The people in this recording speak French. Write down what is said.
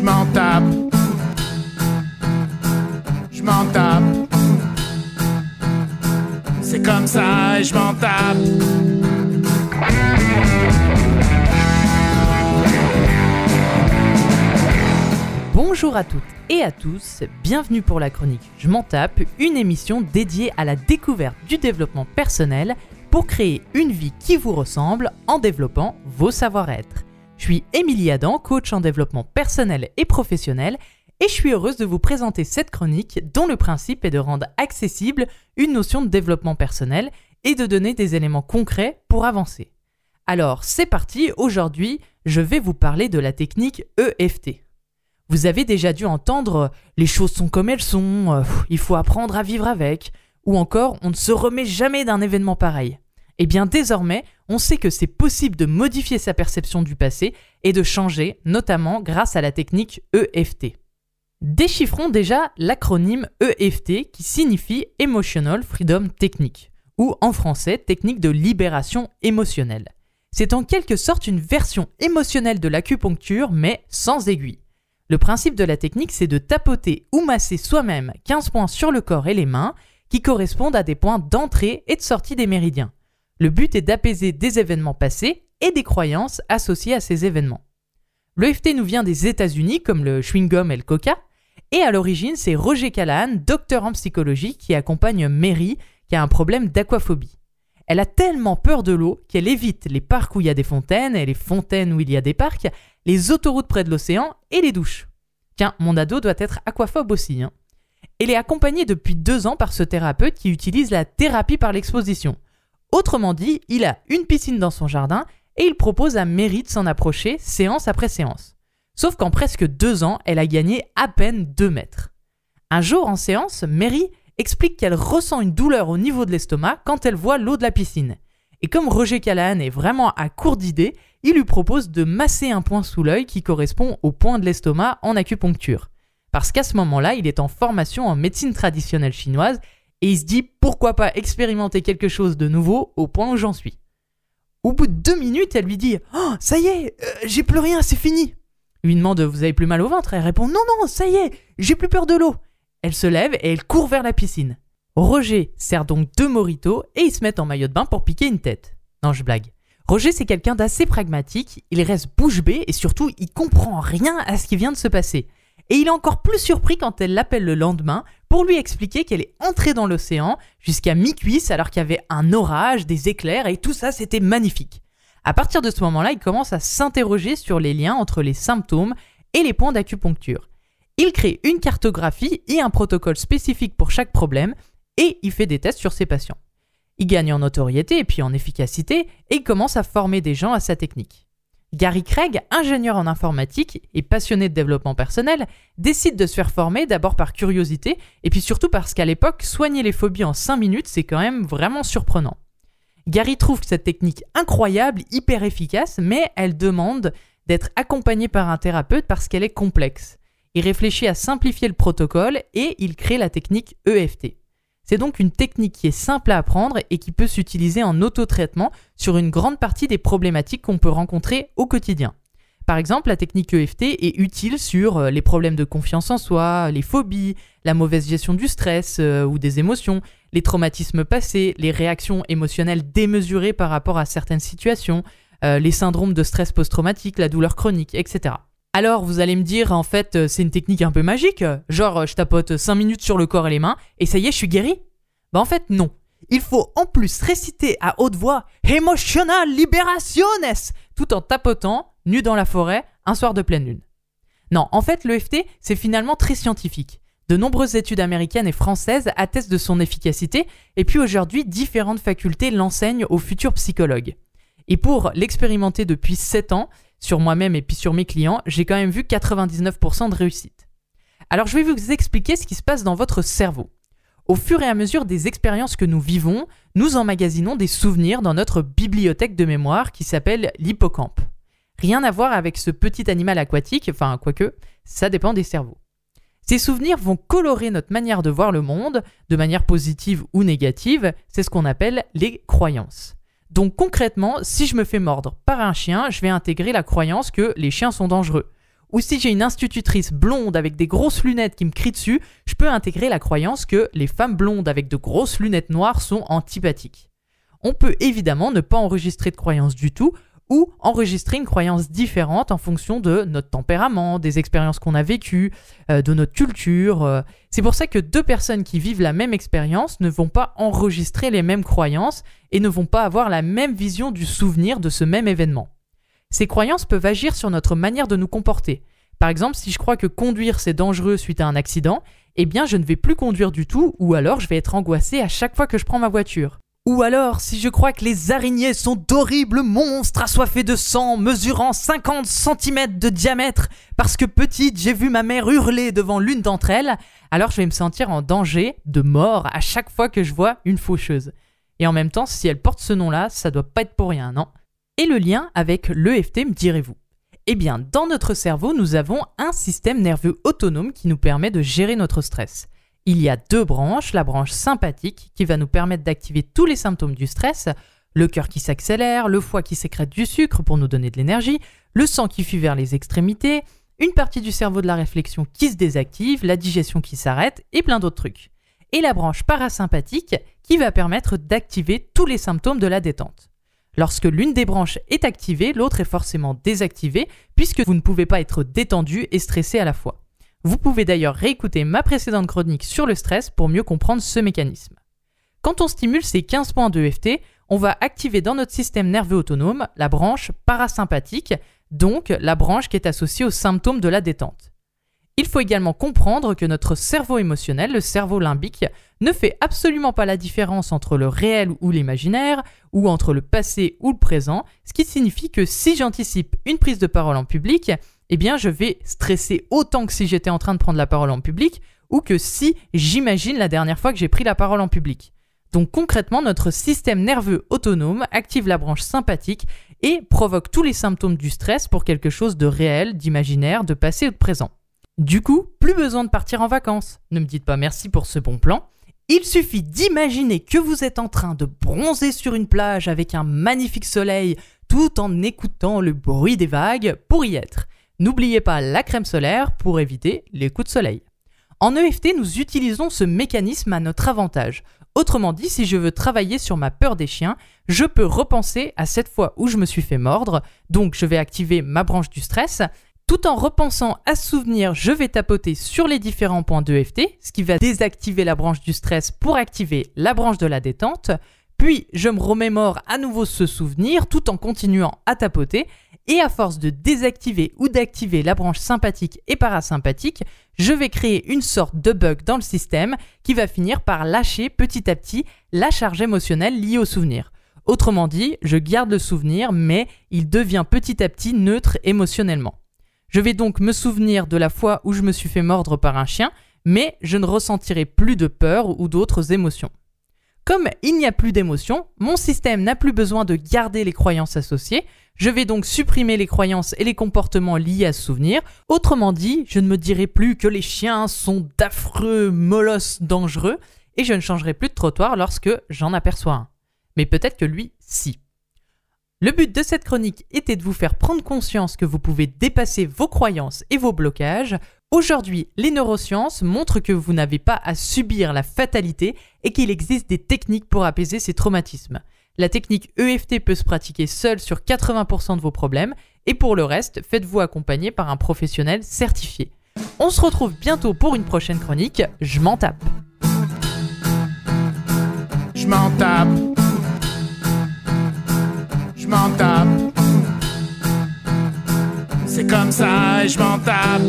Je m'en tape. Je m'en tape. C'est comme ça je m'en tape. Bonjour à toutes et à tous, bienvenue pour la chronique Je m'en tape, une émission dédiée à la découverte du développement personnel pour créer une vie qui vous ressemble en développant vos savoir-être. Je suis Émilie Adam, coach en développement personnel et professionnel, et je suis heureuse de vous présenter cette chronique dont le principe est de rendre accessible une notion de développement personnel et de donner des éléments concrets pour avancer. Alors c'est parti, aujourd'hui je vais vous parler de la technique EFT. Vous avez déjà dû entendre les choses sont comme elles sont, euh, il faut apprendre à vivre avec, ou encore on ne se remet jamais d'un événement pareil. Eh bien désormais, on sait que c'est possible de modifier sa perception du passé et de changer, notamment grâce à la technique EFT. Déchiffrons déjà l'acronyme EFT qui signifie Emotional Freedom Technique, ou en français technique de libération émotionnelle. C'est en quelque sorte une version émotionnelle de l'acupuncture mais sans aiguille. Le principe de la technique, c'est de tapoter ou masser soi-même 15 points sur le corps et les mains qui correspondent à des points d'entrée et de sortie des méridiens. Le but est d'apaiser des événements passés et des croyances associées à ces événements. L'EFT nous vient des États-Unis comme le chewing-gum et le coca, et à l'origine c'est Roger Callahan, docteur en psychologie, qui accompagne Mary qui a un problème d'aquaphobie. Elle a tellement peur de l'eau qu'elle évite les parcs où il y a des fontaines et les fontaines où il y a des parcs, les autoroutes près de l'océan et les douches. Tiens, mon ado doit être aquaphobe aussi. Hein. Elle est accompagnée depuis deux ans par ce thérapeute qui utilise la thérapie par l'exposition. Autrement dit, il a une piscine dans son jardin et il propose à Mary de s'en approcher séance après séance. Sauf qu'en presque deux ans, elle a gagné à peine deux mètres. Un jour en séance, Mary explique qu'elle ressent une douleur au niveau de l'estomac quand elle voit l'eau de la piscine. Et comme Roger Callahan est vraiment à court d'idées, il lui propose de masser un point sous l'œil qui correspond au point de l'estomac en acupuncture. Parce qu'à ce moment-là, il est en formation en médecine traditionnelle chinoise et il se dit pourquoi pas expérimenter quelque chose de nouveau au point où j'en suis. Au bout de deux minutes, elle lui dit Oh, ça y est, euh, j'ai plus rien, c'est fini. Lui demande Vous avez plus mal au ventre? Elle répond Non, non, ça y est, j'ai plus peur de l'eau. Elle se lève et elle court vers la piscine. Roger sert donc deux moritos et ils se mettent en maillot de bain pour piquer une tête. Non, je blague. Roger, c'est quelqu'un d'assez pragmatique, il reste bouche bée et surtout, il comprend rien à ce qui vient de se passer. Et il est encore plus surpris quand elle l'appelle le lendemain pour lui expliquer qu'elle est entrée dans l'océan jusqu'à mi-cuisse alors qu'il y avait un orage, des éclairs et tout ça, c'était magnifique. À partir de ce moment-là, il commence à s'interroger sur les liens entre les symptômes et les points d'acupuncture. Il crée une cartographie et un protocole spécifique pour chaque problème et il fait des tests sur ses patients. Il gagne en notoriété et puis en efficacité et il commence à former des gens à sa technique. Gary Craig, ingénieur en informatique et passionné de développement personnel, décide de se faire former d'abord par curiosité et puis surtout parce qu'à l'époque, soigner les phobies en 5 minutes, c'est quand même vraiment surprenant. Gary trouve cette technique incroyable, hyper efficace, mais elle demande d'être accompagnée par un thérapeute parce qu'elle est complexe. Il réfléchit à simplifier le protocole et il crée la technique EFT. C'est donc une technique qui est simple à apprendre et qui peut s'utiliser en auto-traitement sur une grande partie des problématiques qu'on peut rencontrer au quotidien. Par exemple, la technique EFT est utile sur euh, les problèmes de confiance en soi, les phobies, la mauvaise gestion du stress euh, ou des émotions, les traumatismes passés, les réactions émotionnelles démesurées par rapport à certaines situations, euh, les syndromes de stress post-traumatique, la douleur chronique, etc. Alors vous allez me dire en fait euh, c'est une technique un peu magique, genre je tapote 5 minutes sur le corps et les mains et ça y est je suis guéri Bah en fait non. Il faut en plus réciter à haute voix Emotional Liberationes tout en tapotant, nu dans la forêt, un soir de pleine lune. Non, en fait l'EFT c'est finalement très scientifique. De nombreuses études américaines et françaises attestent de son efficacité et puis aujourd'hui différentes facultés l'enseignent aux futurs psychologues. Et pour l'expérimenter depuis 7 ans, sur moi-même et puis sur mes clients, j'ai quand même vu 99% de réussite. Alors je vais vous expliquer ce qui se passe dans votre cerveau. Au fur et à mesure des expériences que nous vivons, nous emmagasinons des souvenirs dans notre bibliothèque de mémoire qui s'appelle l'hippocampe. Rien à voir avec ce petit animal aquatique, enfin quoique, ça dépend des cerveaux. Ces souvenirs vont colorer notre manière de voir le monde, de manière positive ou négative, c'est ce qu'on appelle les croyances. Donc concrètement, si je me fais mordre par un chien, je vais intégrer la croyance que les chiens sont dangereux. ou si j'ai une institutrice blonde avec des grosses lunettes qui me crie dessus, je peux intégrer la croyance que les femmes blondes avec de grosses lunettes noires sont antipathiques. On peut évidemment ne pas enregistrer de croyance du tout, ou enregistrer une croyance différente en fonction de notre tempérament, des expériences qu'on a vécues, euh, de notre culture. euh. C'est pour ça que deux personnes qui vivent la même expérience ne vont pas enregistrer les mêmes croyances et ne vont pas avoir la même vision du souvenir de ce même événement. Ces croyances peuvent agir sur notre manière de nous comporter. Par exemple, si je crois que conduire c'est dangereux suite à un accident, eh bien je ne vais plus conduire du tout ou alors je vais être angoissé à chaque fois que je prends ma voiture. Ou alors, si je crois que les araignées sont d'horribles monstres assoiffés de sang, mesurant 50 cm de diamètre, parce que petite j'ai vu ma mère hurler devant l'une d'entre elles, alors je vais me sentir en danger de mort à chaque fois que je vois une faucheuse. Et en même temps, si elle porte ce nom-là, ça doit pas être pour rien, non? Et le lien avec l'EFT, me direz-vous? Eh bien, dans notre cerveau, nous avons un système nerveux autonome qui nous permet de gérer notre stress. Il y a deux branches, la branche sympathique qui va nous permettre d'activer tous les symptômes du stress, le cœur qui s'accélère, le foie qui sécrète du sucre pour nous donner de l'énergie, le sang qui fuit vers les extrémités, une partie du cerveau de la réflexion qui se désactive, la digestion qui s'arrête et plein d'autres trucs. Et la branche parasympathique qui va permettre d'activer tous les symptômes de la détente. Lorsque l'une des branches est activée, l'autre est forcément désactivée puisque vous ne pouvez pas être détendu et stressé à la fois. Vous pouvez d'ailleurs réécouter ma précédente chronique sur le stress pour mieux comprendre ce mécanisme. Quand on stimule ces 15 points de EFT, on va activer dans notre système nerveux autonome la branche parasympathique, donc la branche qui est associée aux symptômes de la détente. Il faut également comprendre que notre cerveau émotionnel, le cerveau limbique, ne fait absolument pas la différence entre le réel ou l'imaginaire, ou entre le passé ou le présent, ce qui signifie que si j'anticipe une prise de parole en public, eh bien je vais stresser autant que si j'étais en train de prendre la parole en public, ou que si j'imagine la dernière fois que j'ai pris la parole en public. Donc concrètement, notre système nerveux autonome active la branche sympathique et provoque tous les symptômes du stress pour quelque chose de réel, d'imaginaire, de passé ou de présent. Du coup, plus besoin de partir en vacances. Ne me dites pas merci pour ce bon plan. Il suffit d'imaginer que vous êtes en train de bronzer sur une plage avec un magnifique soleil tout en écoutant le bruit des vagues pour y être. N'oubliez pas la crème solaire pour éviter les coups de soleil. En EFT, nous utilisons ce mécanisme à notre avantage. Autrement dit, si je veux travailler sur ma peur des chiens, je peux repenser à cette fois où je me suis fait mordre, donc je vais activer ma branche du stress, tout en repensant à ce souvenir, je vais tapoter sur les différents points d'EFT, ce qui va désactiver la branche du stress pour activer la branche de la détente, puis je me remémore à nouveau ce souvenir tout en continuant à tapoter, et à force de désactiver ou d'activer la branche sympathique et parasympathique, je vais créer une sorte de bug dans le système qui va finir par lâcher petit à petit la charge émotionnelle liée au souvenir. Autrement dit, je garde le souvenir, mais il devient petit à petit neutre émotionnellement. Je vais donc me souvenir de la fois où je me suis fait mordre par un chien, mais je ne ressentirai plus de peur ou d'autres émotions. Comme il n'y a plus d'émotions, mon système n'a plus besoin de garder les croyances associées, je vais donc supprimer les croyances et les comportements liés à ce souvenir. Autrement dit, je ne me dirai plus que les chiens sont d'affreux molosses dangereux, et je ne changerai plus de trottoir lorsque j'en aperçois un. Mais peut-être que lui, si. Le but de cette chronique était de vous faire prendre conscience que vous pouvez dépasser vos croyances et vos blocages. Aujourd'hui, les neurosciences montrent que vous n'avez pas à subir la fatalité et qu'il existe des techniques pour apaiser ces traumatismes. La technique EFT peut se pratiquer seule sur 80% de vos problèmes et pour le reste, faites-vous accompagner par un professionnel certifié. On se retrouve bientôt pour une prochaine chronique, je m'en tape. Je m'en tape. Je m'en tape c'est comme ça et je m'en tape.